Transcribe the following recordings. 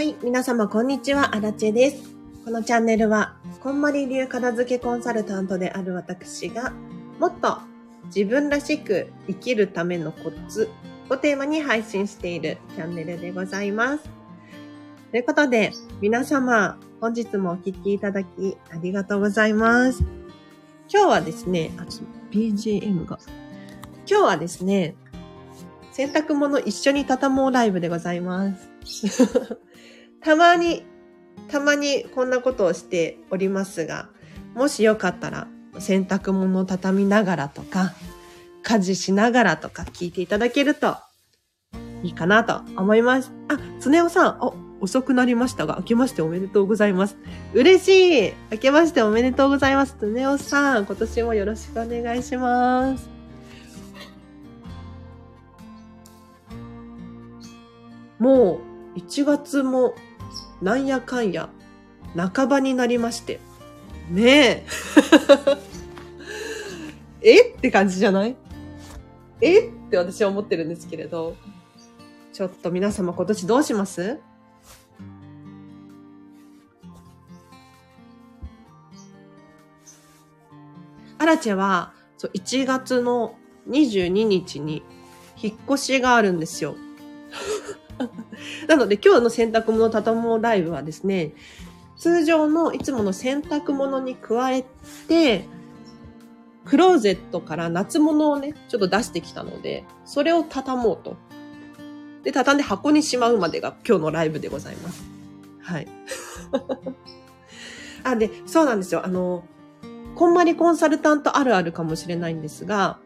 はい、皆様こんにちは、アラチェです。このチャンネルは、こんまり流片付けコンサルタントである私が、もっと自分らしく生きるためのコツをテーマに配信しているチャンネルでございます。ということで、皆様、本日もお聴きいただきありがとうございます。今日はですね、あ、ちょ BGM が。今日はですね、洗濯物一緒に畳もうライブでございます。たまに、たまにこんなことをしておりますが、もしよかったら洗濯物を畳みながらとか、家事しながらとか聞いていただけるといいかなと思います。あ、つねおさん、お、遅くなりましたが、明けましておめでとうございます。嬉しい明けましておめでとうございます。つねおさん、今年もよろしくお願いします。もう、1月も、なんやかんや、半ばになりまして。ねえ。え？って感じじゃない？え？って私は思ってるんですけれど。ちょっと皆様今年どうします？アラチェは、そう、1月の22日に引っ越しがあるんですよ。なので今日の洗濯物畳もうライブはですね、通常のいつもの洗濯物に加えて、クローゼットから夏物をね、ちょっと出してきたので、それを畳もうと。で、畳んで箱にしまうまでが今日のライブでございます。はい。あ、で、そうなんですよ。あの、こんまりコンサルタントあるあるかもしれないんですが、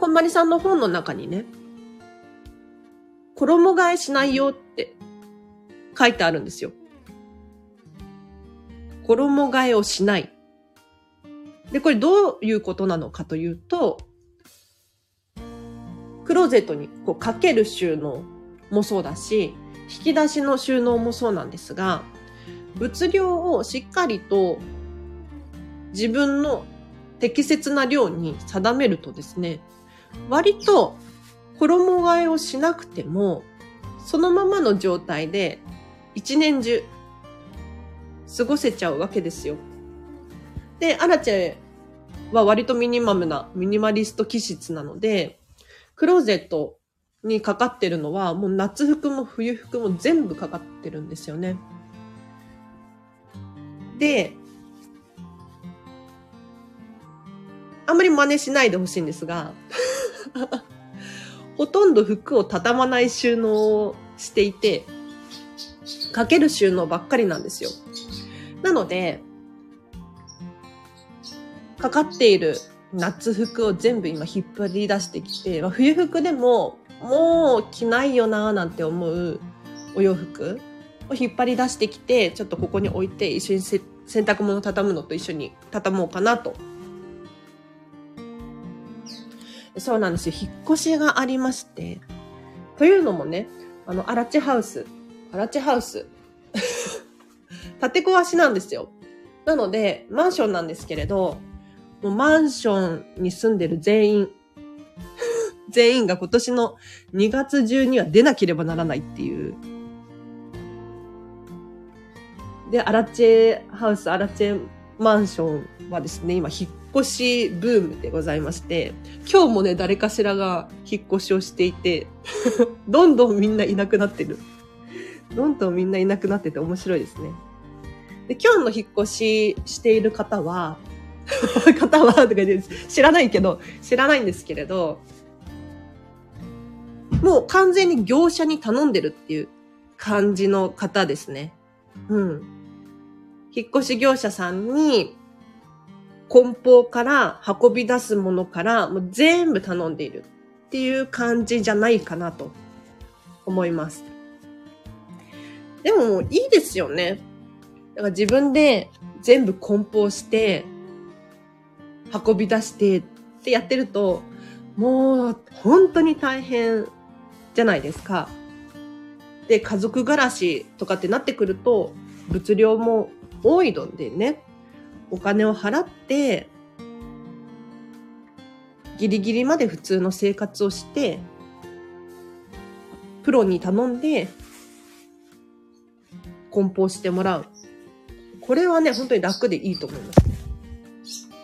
こんまりさんの本の中にね、衣替えしないよって書いてあるんですよ。衣替えをしない。で、これどういうことなのかというと、クローゼットにこうかける収納もそうだし、引き出しの収納もそうなんですが、物量をしっかりと自分の適切な量に定めるとですね、割と衣替えをしなくても、そのままの状態で一年中過ごせちゃうわけですよ。で、アラチェは割とミニマムな、ミニマリスト気質なので、クローゼットにかかってるのは、もう夏服も冬服も全部かかってるんですよね。で、あんまり真似しないでほしいんですが、ほとんど服を畳まない収納をしていて、かける収納ばっかりなんですよ。なので、かかっている夏服を全部今引っ張り出してきて、まあ冬服でももう着ないよなーなんて思うお洋服を引っ張り出してきて、ちょっとここに置いて一緒に洗濯物畳むのと一緒に畳もうかなと。そうなんですよ。引っ越しがありまして。というのもね、あの、アラチハウス。アラチハウス。建て壊しなんですよ。なので、マンションなんですけれど、もうマンションに住んでる全員、全員が今年の2月中には出なければならないっていう。で、アラチェハウス、アラチェマンションはですね、今、引っ越しブームでございまして、今日もね、誰かしらが引っ越しをしていて、どんどんみんないなくなってる。どんどんみんないなくなってて面白いですね。で、今日の引っ越ししている方は、方はとか言って知らないけど、知らないんですけれど、もう完全に業者に頼んでるっていう感じの方ですね。うん。引っ越し業者さんに、梱包から運び出すものからもう全部頼んでいるっていう感じじゃないかなと思います。でもいいですよね。だから自分で全部梱包して、運び出してってやってると、もう本当に大変じゃないですか。で、家族暮らしとかってなってくると、物量も多いのでね、お金を払って、ギリギリまで普通の生活をして、プロに頼んで、梱包してもらう。これはね、本当に楽でいいと思いますね。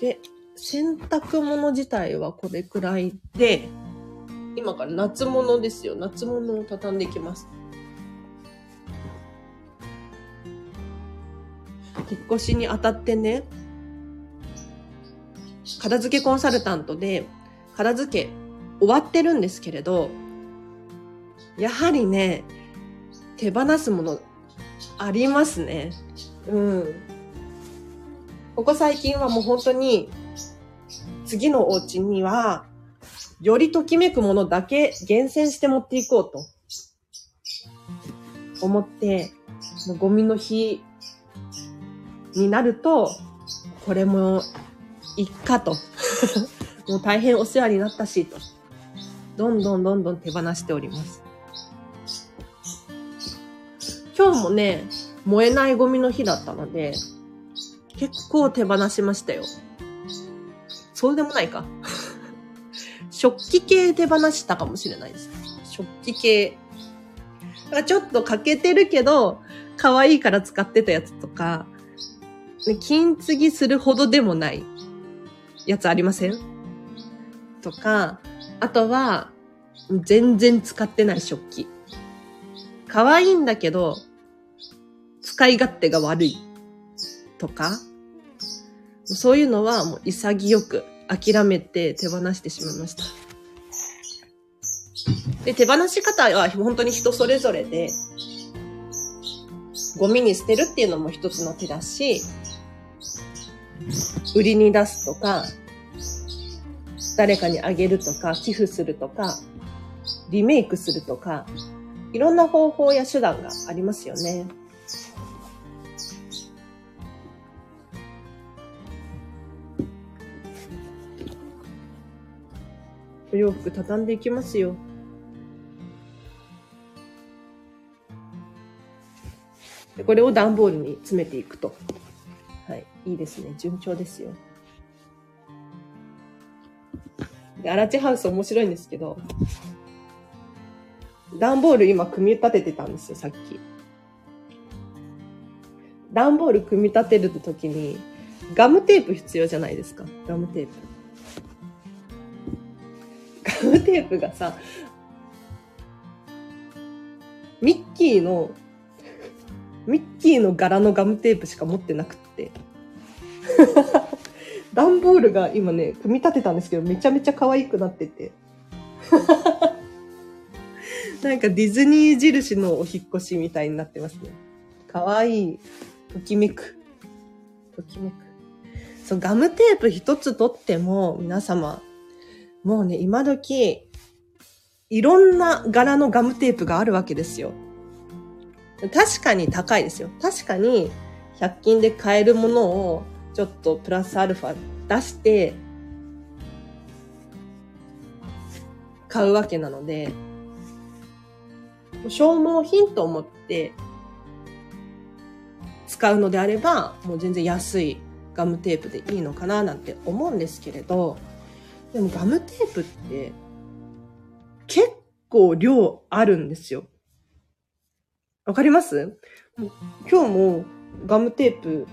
で、洗濯物自体はこれくらいで、今から夏物ですよ。夏物を畳んでいきます。引っ越しにあたってね、片付けコンサルタントで、片付け終わってるんですけれど、やはりね、手放すものありますね。うん。ここ最近はもう本当に、次のお家には、よりときめくものだけ厳選して持っていこうと思って、ゴミの日になると、これもいっかと。もう大変お世話になったし、と。どんどんどんどん手放しております。今日もね、燃えないゴミの日だったので、結構手放しましたよ。そうでもないか。食器系手放したかもしれないです。食器系。だからちょっと欠けてるけど、可愛いから使ってたやつとか、金継ぎするほどでもないやつありません？とか、あとは、全然使ってない食器。可愛いんだけど、使い勝手が悪い。とか、そういうのはもう潔く諦めて手放してしまいました。で、手放し方は本当に人それぞれで、ゴミに捨てるっていうのも一つの手だし、売りに出すとか、誰かにあげるとか、寄付するとか、リメイクするとか、いろんな方法や手段がありますよね。お洋服畳んでいきますよ。これを段ボールに詰めていくと。いいですね。順調ですよ。で、アラチハウス面白いんですけど、段ボール今組み立ててたんですよ、さっき。段ボール組み立てるときに、ガムテープ必要じゃないですか。ガムテープ。ガムテープがさ、ミッキーの、ミッキーの柄のガムテープしか持ってなくって。段ボールが今ね、組み立てたんですけど、めちゃめちゃ可愛くなってて。なんかディズニー印のお引っ越しみたいになってますね。可愛い。ときめく。ときめく。そう、ガムテープ一つ取っても、皆様、もうね、今時、いろんな柄のガムテープがあるわけですよ。確かに高いですよ。確かに、100均で買えるものを、ちょっとプラスアルファ出して、買うわけなので、消耗品と思って使うのであれば、もう全然安いガムテープでいいのかななんて思うんですけれど、でもガムテープって結構量あるんですよ。わかります？今日もガムテープ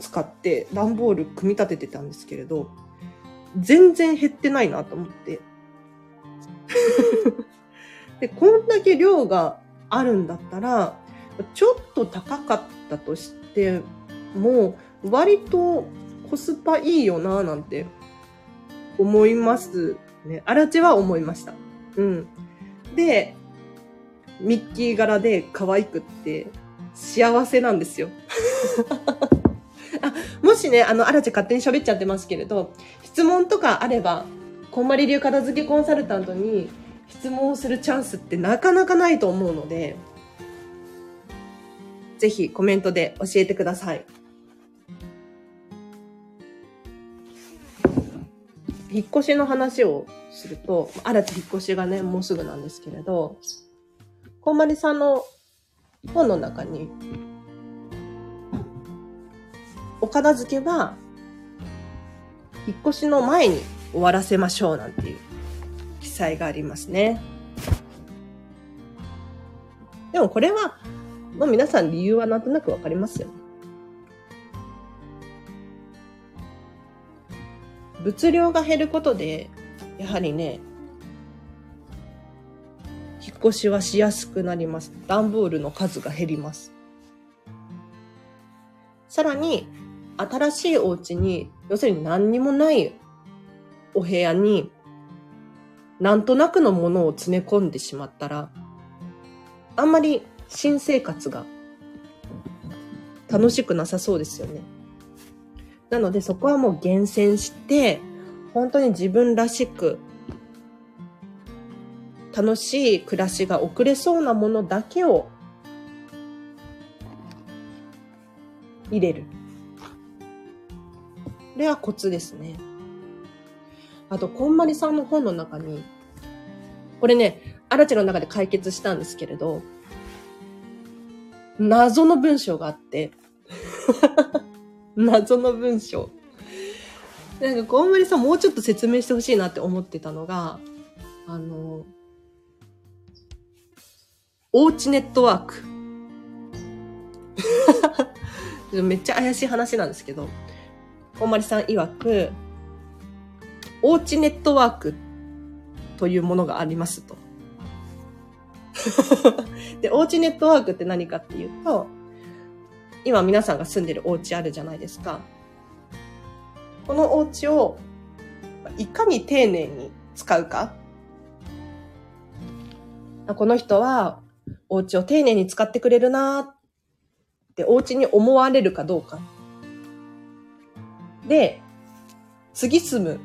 使って段ボール組み立ててたんですけれど、全然減ってないなと思って。で、こんだけ量があるんだったら、ちょっと高かったとしても、割とコスパいいよななんて思いますね。あらちは思いました。うん。で、ミッキー柄で可愛くって幸せなんですよ。あもしね、あの、あらち勝手に喋っちゃってますけれど、質問とかあれば、こんまり流片付けコンサルタントに質問をするチャンスってなかなかないと思うので、ぜひコメントで教えてください。引っ越しの話をすると、新た引っ越しがね、もうすぐなんですけれど、こんまりさんの本の中に、お片付けは、引っ越しの前に終わらせましょうなんていう記載がありますね。でもこれは、まあ皆さん理由はなんとなくわかりますよ。物量が減ることで、やはりね、引っ越しはしやすくなります。段ボールの数が減ります。さらに、新しいお家に、要するに何にもないお部屋に、なんとなくのものを詰め込んでしまったら、あんまり新生活が楽しくなさそうですよね。なのでそこはもう厳選して、本当に自分らしく、楽しい暮らしが送れそうなものだけを入れる。これはコツですね。あと、こんまりさんの本の中に、これね、アラチェの中で解決したんですけれど、謎の文章があって、謎の文章。なんか、こんまりさんもうちょっと説明してほしいなって思ってたのが、あの、おうちネットワーク。めっちゃ怪しい話なんですけど、こんまりさん曰く、おうちネットワークというものがありますと。で、おうちネットワークって何かっていうと、今皆さんが住んでるお家あるじゃないですか。このお家をいかに丁寧に使うか。この人はお家を丁寧に使ってくれるなってお家に思われるかどうか。で、次住む。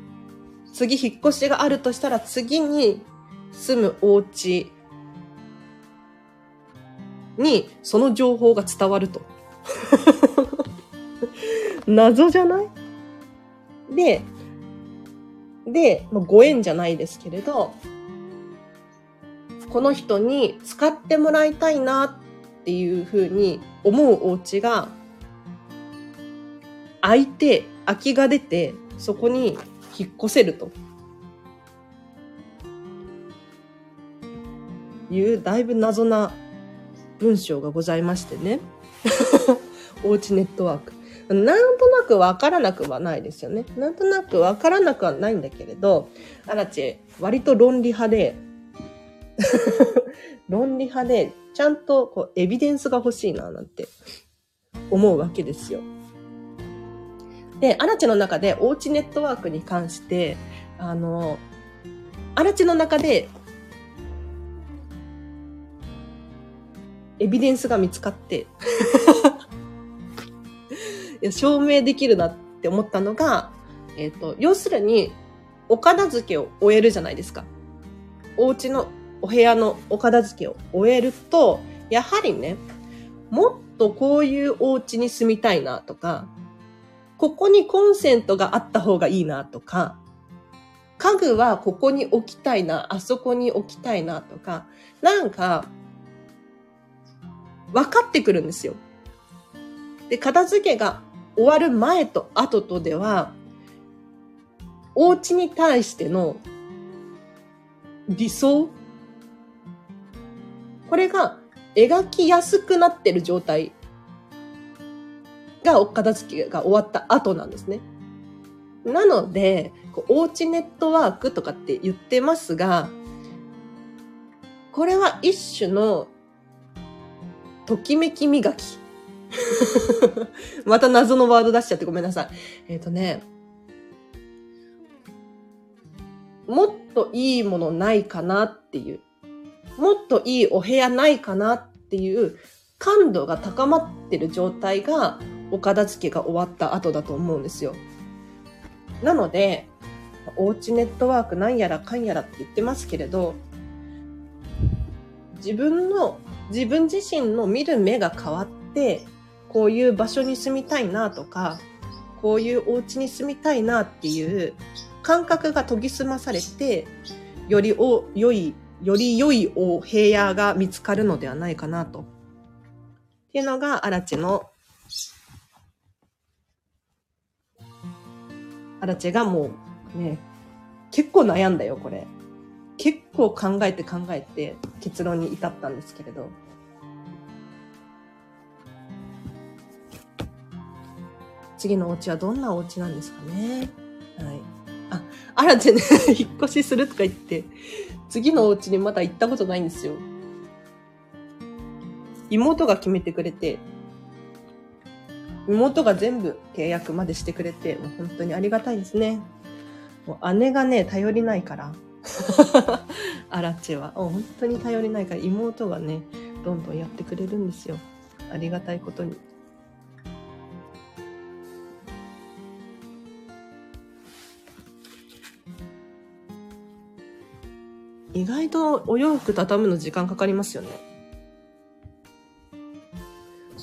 次引っ越しがあるとしたら次に住むお家にその情報が伝わると。謎じゃない？で、で、まあ、ご縁じゃないですけれど、この人に使ってもらいたいなっていうふうに思うお家が空いて、空きが出て、そこに引っ越せると。いうだいぶ謎な文章がございましてね。おうちネットワーク。なんとなくわからなくはないですよね。なんとなくわからなくはないんだけれど、アラチェ、割と論理派で、論理派で、ちゃんとこうエビデンスが欲しいな、なんて思うわけですよ。で、アラチェの中でおうちネットワークに関して、あの、アラチェの中で、エビデンスが見つかって いや証明できるなって思ったのが、えっ、ー、と、要するに、お片付けを終えるじゃないですか。お家の、お部屋のお片付けを終えると、やはりね、もっとこういうお家に住みたいなとか、ここにコンセントがあった方がいいなとか、家具はここに置きたいな、あそこに置きたいなとか、なんか、分かってくるんですよ。で、片付けが終わる前と後とでは、お家に対しての理想これが描きやすくなってる状態がお片付けが終わった後なんですね。なので、おうちネットワークとかって言ってますが、これは一種のときめき磨き。また謎のワード出しちゃってごめんなさい。えっ、ー、とね、もっといいものないかなっていう、もっといいお部屋ないかなっていう感度が高まってる状態がお片付けが終わった後だと思うんですよ。なので、おうちネットワークなんやらかんやらって言ってますけれど、自分の、自分自身の見る目が変わって、こういう場所に住みたいなとか、こういうお家に住みたいなっていう感覚が研ぎ澄まされて、よりお、良い、より良いお部屋が見つかるのではないかなと。っていうのが、アラチの、アラチェがもうね、結構悩んだよ、これ。結構考えて考えて結論に至ったんですけれど。次のお家はどんなお家なんですかね。はい。あ、アラチェね 引っ越しするとか言って、次のお家にまだ行ったことないんですよ。妹が決めてくれて、妹が全部契約までしてくれて、もう本当にありがたいですね。もう姉がね、頼りないから。アラチェは。本当に頼りないから、妹がね、どんどんやってくれるんですよ。ありがたいことに。意外とお洋服畳むの時間かかりますよね。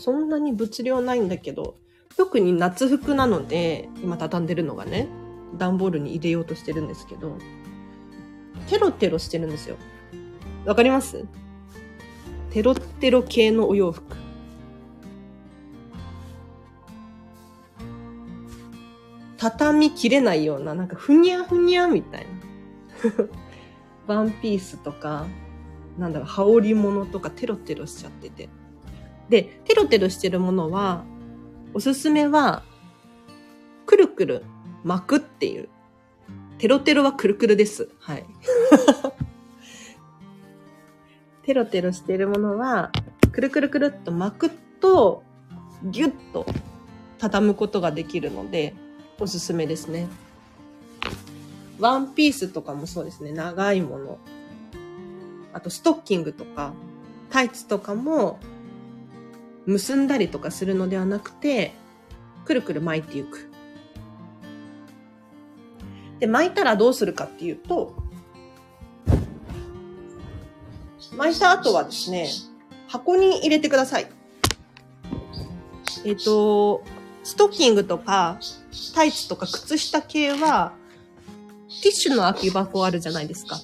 そんなに物量ないんだけど、特に夏服なので、今畳んでるのがね、段ボールに入れようとしてるんですけど、テロテロしてるんですよ。わかります？テロテロ系のお洋服。畳みきれないような、なんかふにゃふにゃみたいな。ワンピースとか、なんだろう、羽織物とかテロテロしちゃってて。で、テロテロしてるものは、おすすめは、くるくる巻くっていう。テロテロはくるくるです。はい。テロテロしてるものは、くるくるくるっと巻くと、ギュッと畳むことができるので、おすすめですね。ワンピースとかもそうですね。長いもの。あと、ストッキングとか、タイツとかも、結んだりとかするのではなくて、くるくる巻いていく。で、巻いたらどうするかっていうと、巻いた後はですね、箱に入れてください。えっ、ー、と、ストッキングとか、タイツとか靴下系は、ティッシュの空き箱あるじゃないですか。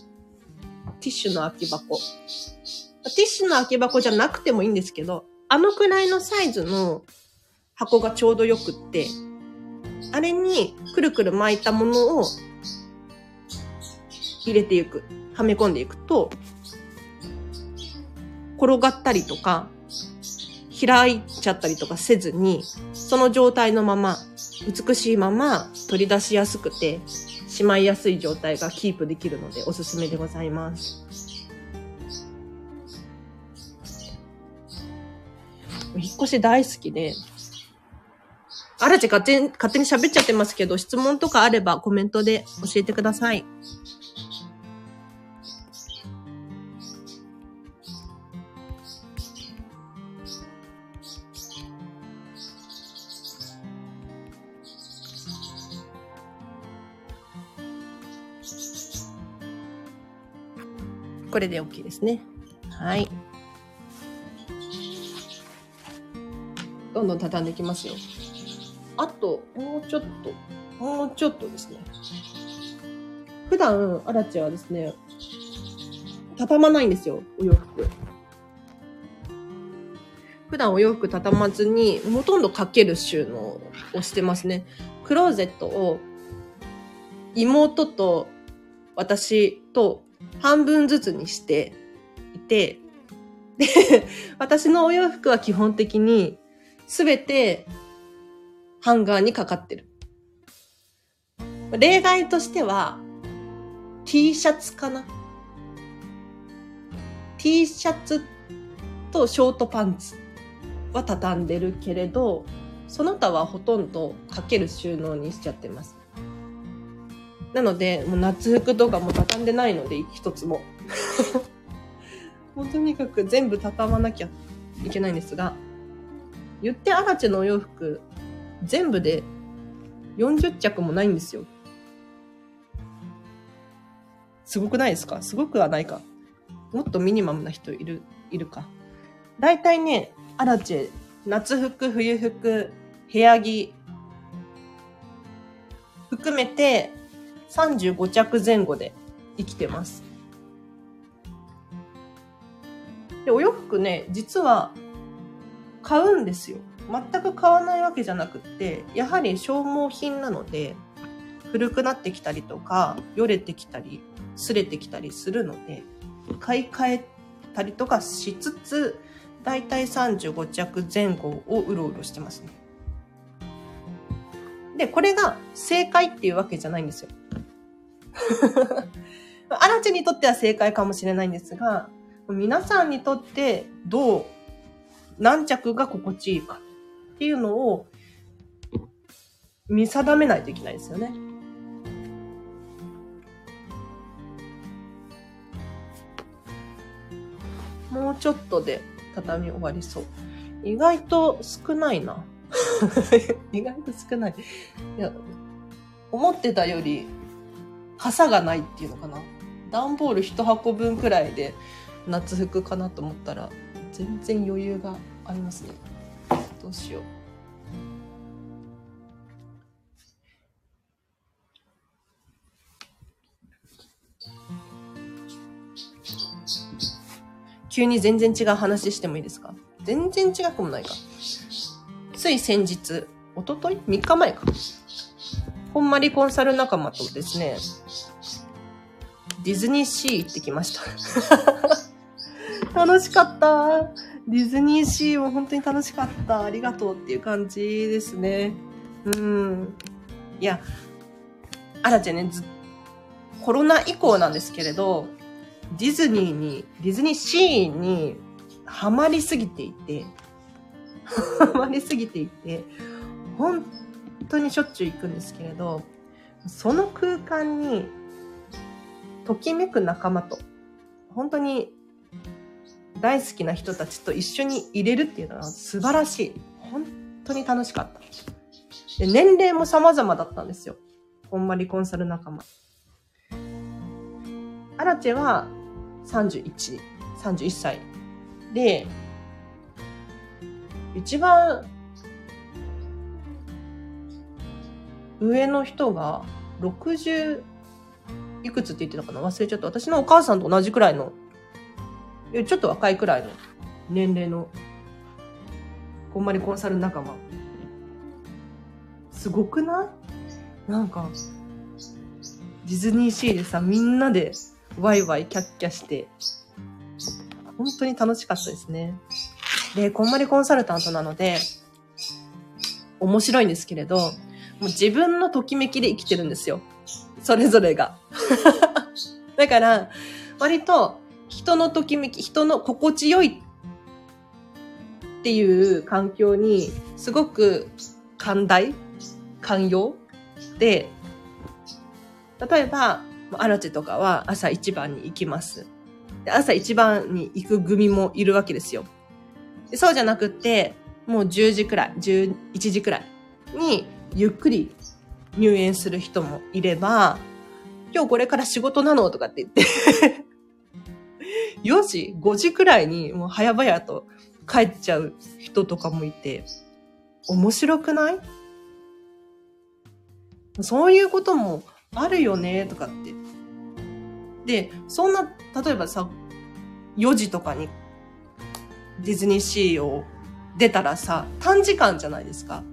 ティッシュの空き箱。ティッシュの空き箱じゃなくてもいいんですけど、あのくらいのサイズの箱がちょうどよくって、あれにくるくる巻いたものを入れていく。はめ込んでいくと、転がったりとか、開いちゃったりとかせずに、その状態のまま、美しいまま取り出しやすくて、しまいやすい状態がキープできるのでおすすめでございます。引っ越し大好きで、あらち勝手に、勝手に喋っちゃってますけど、質問とかあればコメントで教えてください。これで OK ですね。はい。どんどん畳んでいきますよ。あと、もうちょっと、もうちょっとですね。普段、アラチはですね、畳まないんですよ、お洋服。普段お洋服畳まずに、ほとんどかける収納をしてますね。クローゼットを妹と私と半分ずつにしていて、で、私のお洋服は基本的にすべてハンガーにかかってる。例外としては T シャツかな ?T シャツとショートパンツは畳んでるけれど、その他はほとんどかける収納にしちゃってます。なので、もう夏服とかも畳んでないので、一つも。もうとにかく全部畳まなきゃいけないんですが、言ってアラチェのお洋服、全部で40着もないんですよ。すごくないですか？すごくはないか。もっとミニマムな人いる、いるか。だいたいね、アラチェ、夏服、冬服、部屋着、含めて35着前後で生きてます。で、お洋服ね、実は買うんですよ。全く買わないわけじゃなくって、やはり消耗品なので、古くなってきたりとか、よれてきたり、擦れてきたりするので、買い替えたりとかしつつ、だいたい35着前後をうろうろしてますね。で、これが正解っていうわけじゃないんですよ。アラチにとっては正解かもしれないんですが、皆さんにとってどう、何着が心地いいかっていうのを見定めないといけないですよね。もうちょっとで畳終わりそう。意外と少ないな。意外と少ない。いや、思ってたより、傘がないっていうのかな。段ボール一箱分くらいで夏服かなと思ったら、全然余裕がありますね。どうしよう。急に全然違う話してもいいですか？全然違くもないか。つい先日、おととい ?3 日前か。こんまりコンサル仲間とですね、ディズニーシー行ってきました。楽しかった。ディズニーシーも本当に楽しかった。ありがとうっていう感じですね。うん。いや、あらちゃんね、ず、コロナ以降なんですけれど、ディズニーに、ディズニーシーにハマりすぎていて、ハマりすぎていて、本当にしょっちゅう行くんですけれど、その空間に、ときめく仲間と、本当に大好きな人たちと一緒に入れるっていうのは素晴らしい。本当に楽しかった。で年齢も様々だったんですよ。こんまりコンサル仲間。アラチェは31、31歳。で、一番上の人が60いくつって言ってたかな？忘れちゃった。私のお母さんと同じくらいの、ちょっと若いくらいの年齢の、こんまりコンサル仲間。すごくない？なんか、ディズニーシーでさ、みんなでワイワイキャッキャして、本当に楽しかったですね。で、こんまりコンサルタントなので、面白いんですけれど、もう自分のときめきで生きてるんですよ。それぞれが。だから、割と人のときめき、人の心地よいっていう環境にすごく寛大寛容で、例えば、アラチェとかは朝一番に行きます。朝一番に行く組もいるわけですよ。でそうじゃなくって、もう10時くらい、11時くらいにゆっくり入園する人もいれば、今日これから仕事なのとかって言って4時、5時くらいにもう早々と帰っちゃう人とかもいて、面白くない？そういうこともあるよね、とかって。で、そんな、例えばさ、4時とかにディズニーシーを出たらさ、短時間じゃないですか。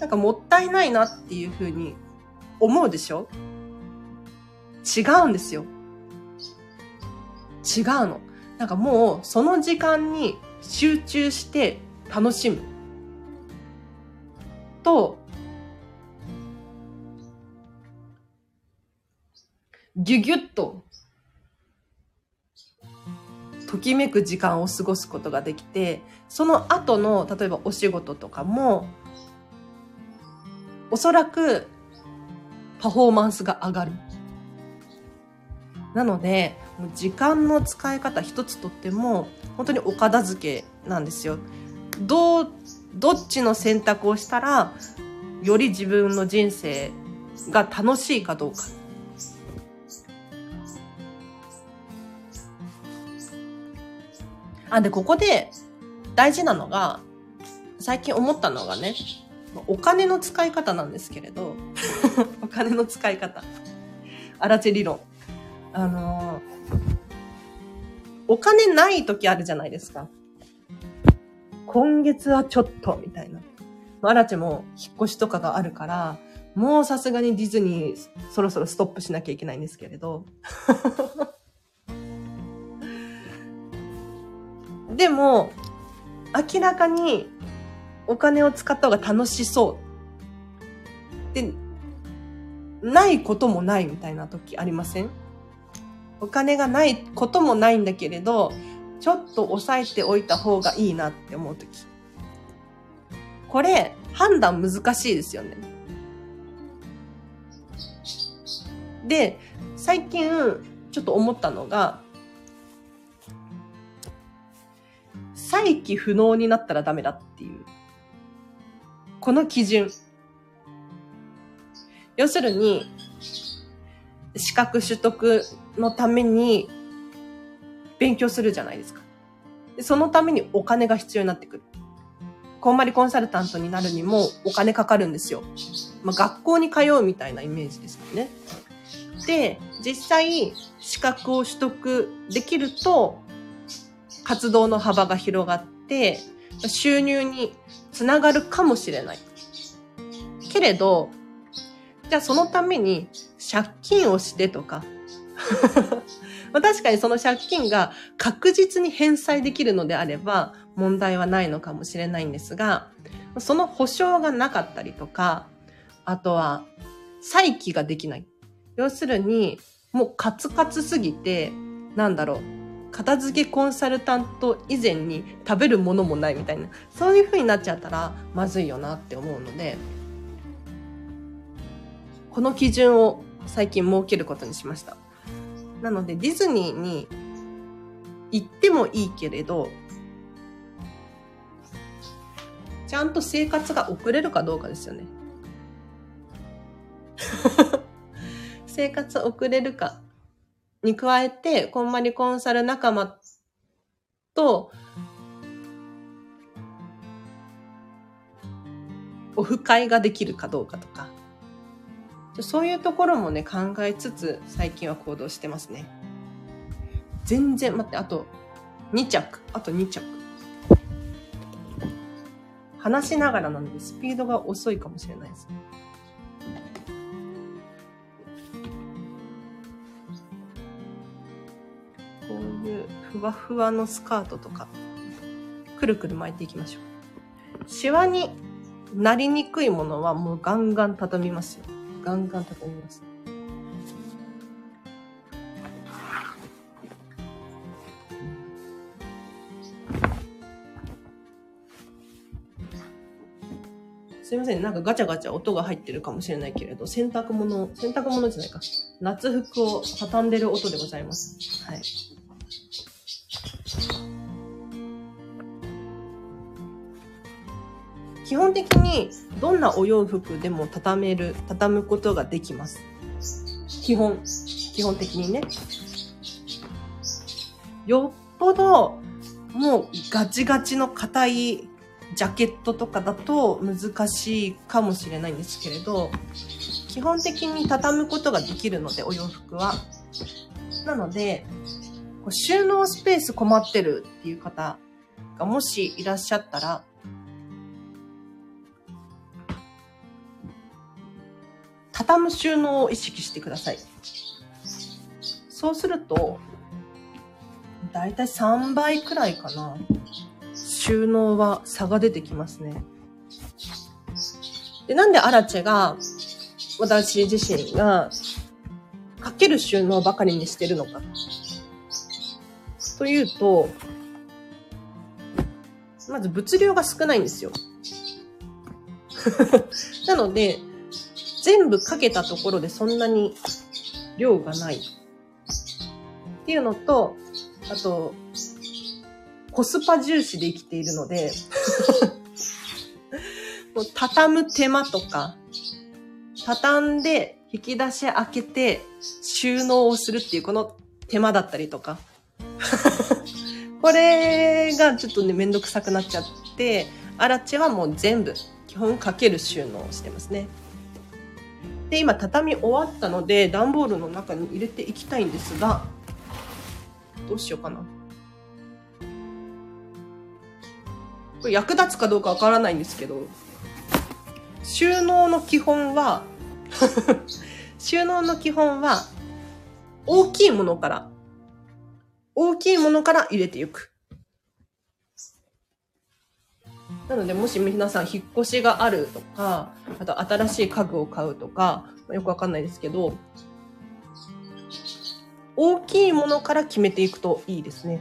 なんかもったいないなっていうふうに思うでしょ？違うんですよ。違うの。なんかもうその時間に集中して楽しむ。と、ぎゅぎゅっと、ときめく時間を過ごすことができて、その後の、例えばお仕事とかも、おそらくパフォーマンスが上がる。なので、時間の使い方一つとっても、本当にお片付けなんですよ。どう、どっちの選択をしたら、より自分の人生が楽しいかどうか。あ、で、ここで大事なのが、最近思ったのがね、お金の使い方なんですけれど、お金の使い方。アラチェ理論。あのー、お金ない時あるじゃないですか。今月はちょっと、みたいな。アラチも引っ越しとかがあるから、もうさすがにディズニーそろそろストップしなきゃいけないんですけれど。でも、明らかにお金を使った方が楽しそうで、ないこともないみたいな時ありません？お金がないこともないんだけれど、ちょっと抑えておいた方がいいなって思う時。これ、判断難しいですよね。で、最近、ちょっと思ったのが、再起不能になったらダメだっていう。この基準。要するに、資格取得のために勉強するじゃないですか。でそのためにお金が必要になってくる。こんまりコンサルタントになるにもお金かかるんですよ。まあ、学校に通うみたいなイメージですよね。で、実際資格を取得できると活動の幅が広がって収入につながるかもしれない。けれど、じゃあそのために借金をしてとか まあ確かにその借金が確実に返済できるのであれば問題はないのかもしれないんですが、その保証がなかったりとか、あとは再起ができない。要するに、もうカツカツすぎて、なんだろう、片付けコンサルタント以前に食べるものもないみたいな、そういう風になっちゃったらまずいよなって思うので、この基準を最近設けることにしました。なのでディズニーに行ってもいいけれど、ちゃんと生活が送れるかどうかですよね。生活送れるかに加えて、こんまりコンサル仲間と、オフ会ができるかどうかとか、そういうところもね、考えつつ、最近は行動してますね。全然、待って、あと2着。あと2着。話しながらなので、スピードが遅いかもしれないです。こういうふわふわのスカートとか、くるくる巻いていきましょう。シワになりにくいものはもうガンガン畳みますよ。ガンガン畳みます。すいません。なんかガチャガチャ音が入ってるかもしれないけれど、洗濯物、洗濯物じゃないか。夏服を畳んでる音でございます。はい。基本的にどんなお洋服でも畳める、畳むことができます。基本、基本的にね。よっぽど、もうガチガチの硬いジャケットとかだと難しいかもしれないんですけれど、基本的に畳むことができるので、お洋服は。なので、収納スペース困ってるっていう方がもしいらっしゃったら、畳む収納を意識してください。そうすると、だいたい3倍くらいかな。収納は差が出てきますね。で、なんでアラチェが、私自身が、かける収納ばかりにしてるのか。というと、まず物量が少ないんですよ。なので、全部かけたところでそんなに量がない。っていうのと、あと、コスパ重視で生きているので 畳む手間とか、畳んで引き出し開けて収納をするっていうこの手間だったりとか。これがちょっとね、めんどくさくなっちゃって、アラチェはもう全部基本かける収納をしてますね。で、今畳み終わったので、段ボールの中に入れていきたいんですが、どうしようかな。これ役立つかどうかわからないんですけど、収納の基本は 収納の基本は、大きいものから、大きいものから入れていく。なので、もし皆さん引っ越しがあるとか、あと新しい家具を買うとか、よくわかんないですけど、大きいものから決めていくといいですね。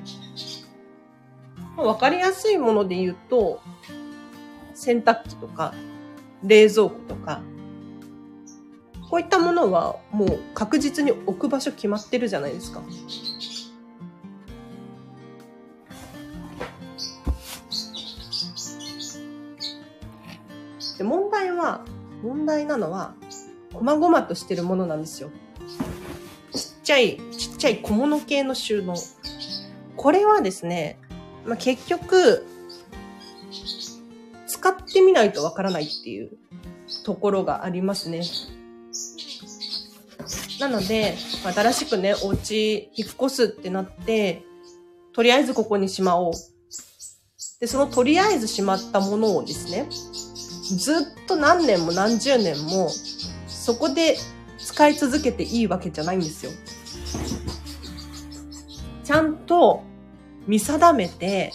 わかりやすいもので言うと、洗濯機とか、冷蔵庫とか、こういったものはもう確実に置く場所決まってるじゃないですか。で問題は、問題なのは、細々としてるものなんですよ。ちっちゃい、ちっちゃい小物系の収納。これはですね、まあ、結局、使ってみないとわからないっていうところがありますね。なので、新しくね、お家引っ越すってなって、とりあえずここにしまおう。で、そのとりあえずしまったものをですね、ずっと何年も何十年も、そこで使い続けていいわけじゃないんですよ。ちゃんと見定めて、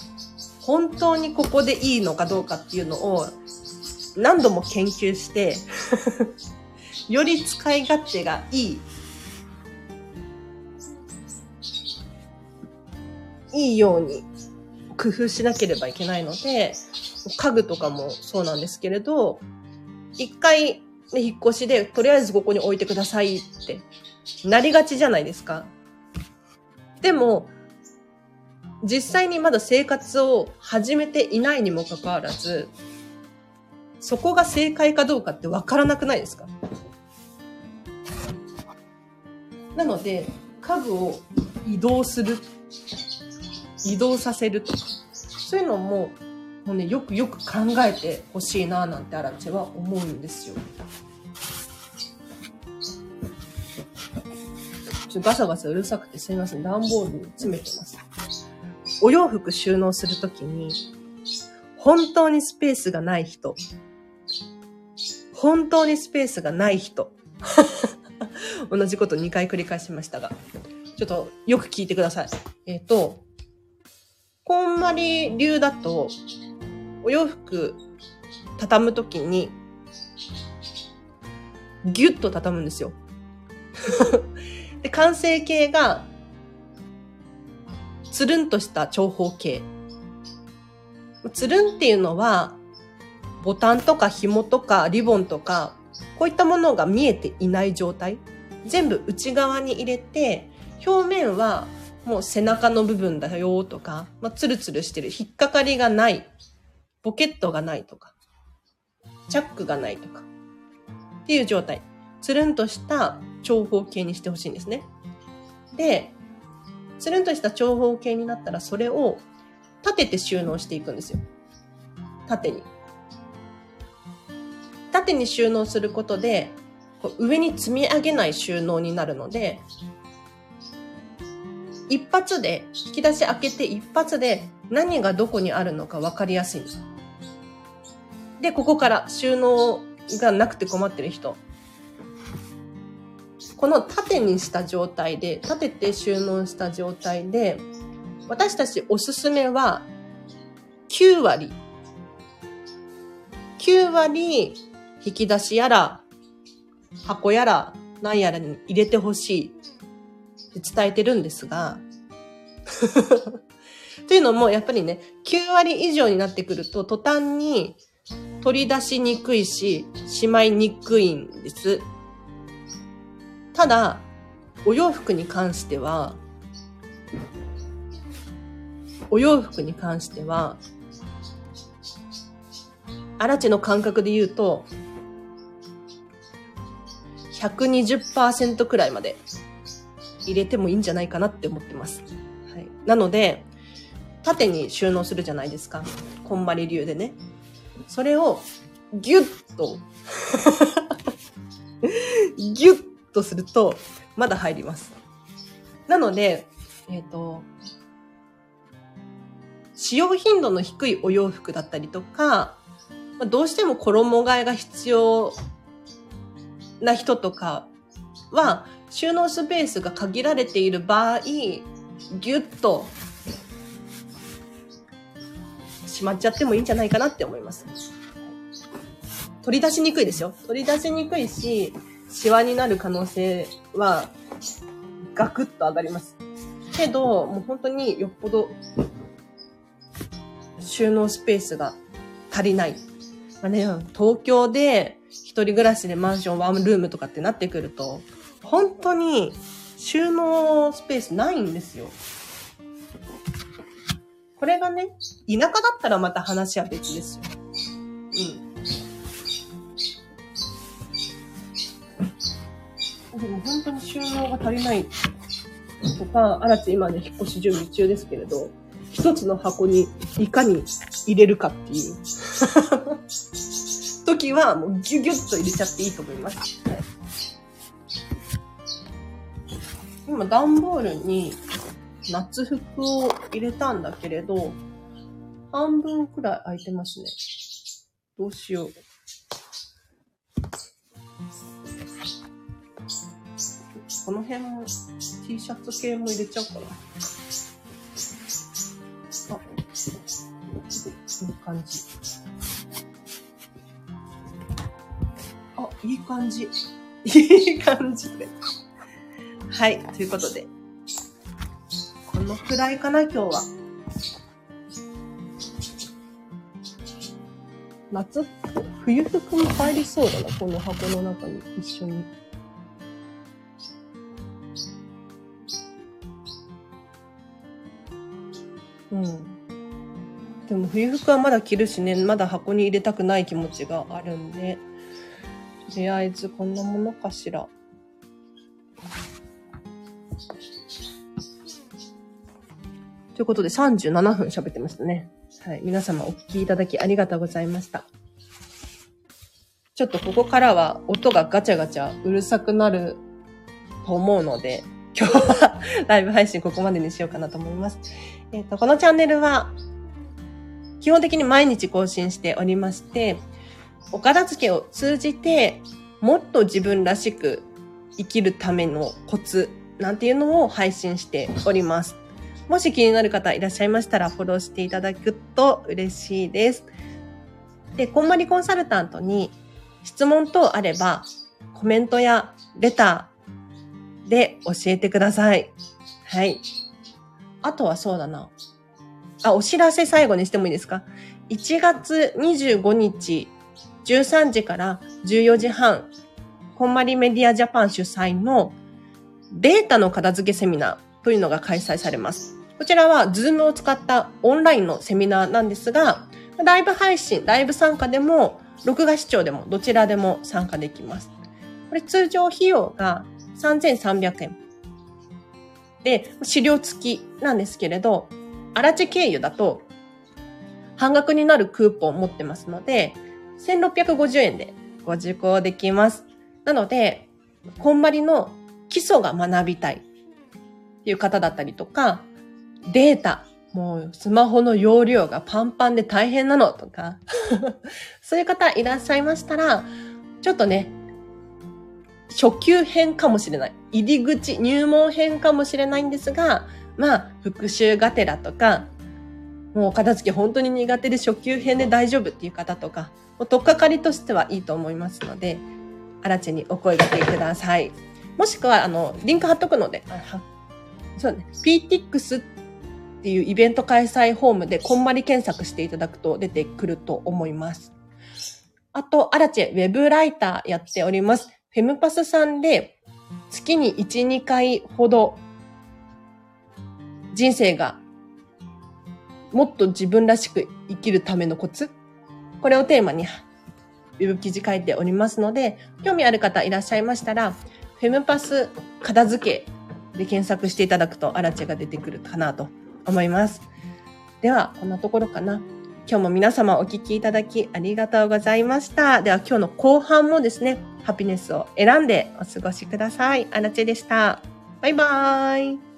本当にここでいいのかどうかっていうのを何度も研究して より使い勝手がいい、いいように工夫しなければいけないので、家具とかもそうなんですけれど、一回、ね、引っ越しで、とりあえずここに置いてくださいってなりがちじゃないですか。でも、実際にまだ生活を始めていないにもかかわらず、そこが正解かどうかってわからなくないですか？なので、家具を移動する、移動させるとか、そういうのも、もうね、よくよく考えてほしいななんてアラチェは思うんですよ。ちょガサガサうるさくてすみません。段ボールに詰めてます。お洋服収納するときに、本当にスペースがない人。本当にスペースがない人。同じこと2回繰り返しましたが。ちょっとよく聞いてください。えっ、ー、と、こんまり流だと、お洋服畳むときに、ギュッと畳むんですよ。で、完成形が、つるんとした長方形。つるんっていうのは、ボタンとか紐とかリボンとか、こういったものが見えていない状態。全部内側に入れて、表面はもう背中の部分だよとか、まあ、ツルツルしてる、引っかかりがない、ポケットがないとか、チャックがないとか、っていう状態。つるんとした長方形にしてほしいんですね。で、つるんとした長方形になったら、それを立てて収納していくんですよ。縦に。縦に収納することで、こう上に積み上げない収納になるので、一発で、引き出し開けて一発で何がどこにあるのか分かりやすいんです。で、ここから収納がなくて困ってる人。この縦にした状態で、立てて収納した状態で、私たちおすすめは9割。9割引き出しやら箱やら何やらに入れてほしい伝えてるんですが、というのもやっぱりね、9割以上になってくると途端に取り出しにくいし、しまいにくいんです。ただ、お洋服に関しては、お洋服に関しては、アラチェの感覚で言うと、120%くらいまで入れてもいいんじゃないかなって思ってます。はい。なので、縦に収納するじゃないですか。こんまり流でね。それをギュッと ギュッとすると、まだ入ります。なので、えっ、ー、と、使用頻度の低いお洋服だったりとか、どうしても衣替えが必要な人とかは、収納スペースが限られている場合、ぎゅっとしまっちゃってもいいんじゃないかなって思います。取り出しにくいですよ。取り出しにくいし、シワになる可能性は、ガクッと上がります。けど、もう本当によっぽど、収納スペースが足りない。まあね、東京で一人暮らしでマンションワンルームとかってなってくると、本当に収納スペースないんですよ。これがね、田舎だったらまた話は別ですよ。うん。でも本当に収納が足りないとか、あらち今ね、引っ越し準備中ですけれど、一つの箱にいかに入れるかっていう 時はもうギュギュッと入れちゃっていいと思います。はい、今段ボールに夏服を入れたんだけれど、半分くらい空いてますね。どうしよう。この辺も T シャツ系も入れちゃおうかな。あ、いい感じ。あ、いい感じ。いい感じで。はい、ということで。のくらいかな、今日は。夏冬服も入りそうだな、この箱の中に一緒に。うん。でも冬服はまだ着るしね、まだ箱に入れたくない気持ちがあるんで、とりあえずこんなものかしら。ということで37分喋ってましたね。はい。皆様お聞きいただきありがとうございました。ちょっとここからは音がガチャガチャうるさくなると思うので、今日は ライブ配信ここまでにしようかなと思います。えっ、と、このチャンネルは基本的に毎日更新しておりまして、お片付けを通じてもっと自分らしく生きるためのコツなんていうのを配信しております。もし気になる方いらっしゃいましたらフォローしていただくと嬉しいです。で、こんまりコンサルタントに質問等あればコメントやレターで教えてください。はい。あとはそうだな。あ、お知らせ最後にしてもいいですか ?1 月25日13時から14時半、こんまりメディアジャパン主催のデータの片付けセミナーというのが開催されます。こちらは Zoom を使ったオンラインのセミナーなんですが、ライブ配信、ライブ参加でも、録画視聴でもどちらでも参加できます。これ通常費用が3300円。で、資料付きなんですけれど、アラチ経由だと半額になるクーポンを持ってますので、1650円でご受講できます。なので、こんまりの基礎が学びたいっていう方だったりとか、データ、もうスマホの容量がパンパンで大変なのとか、そういう方いらっしゃいましたら、ちょっとね、初級編かもしれない。入り口、入門編かもしれないんですが、まあ、復習がてらとか、もう片付け本当に苦手で初級編で大丈夫っていう方とか、もう取っかかりとしてはいいと思いますので、あらちにお声掛けください。もしくは、あの、リンク貼っとくので、あそうね、PTX っっていうイベント開催ホームでこんまり検索していただくと出てくると思います。あと、アラチェウェブライターやっております。フェムパスさんで月に1、2回ほど人生がもっと自分らしく生きるためのコツこれをテーマにウェブ記事書いておりますので、興味ある方いらっしゃいましたら、フェムパス片付けで検索していただくとアラチェが出てくるかなと思います。では、こんなところかな。今日も皆様お聞きいただきありがとうございました。では今日の後半もですね、ハピネスを選んでお過ごしください。アラチェでした。バイバーイ。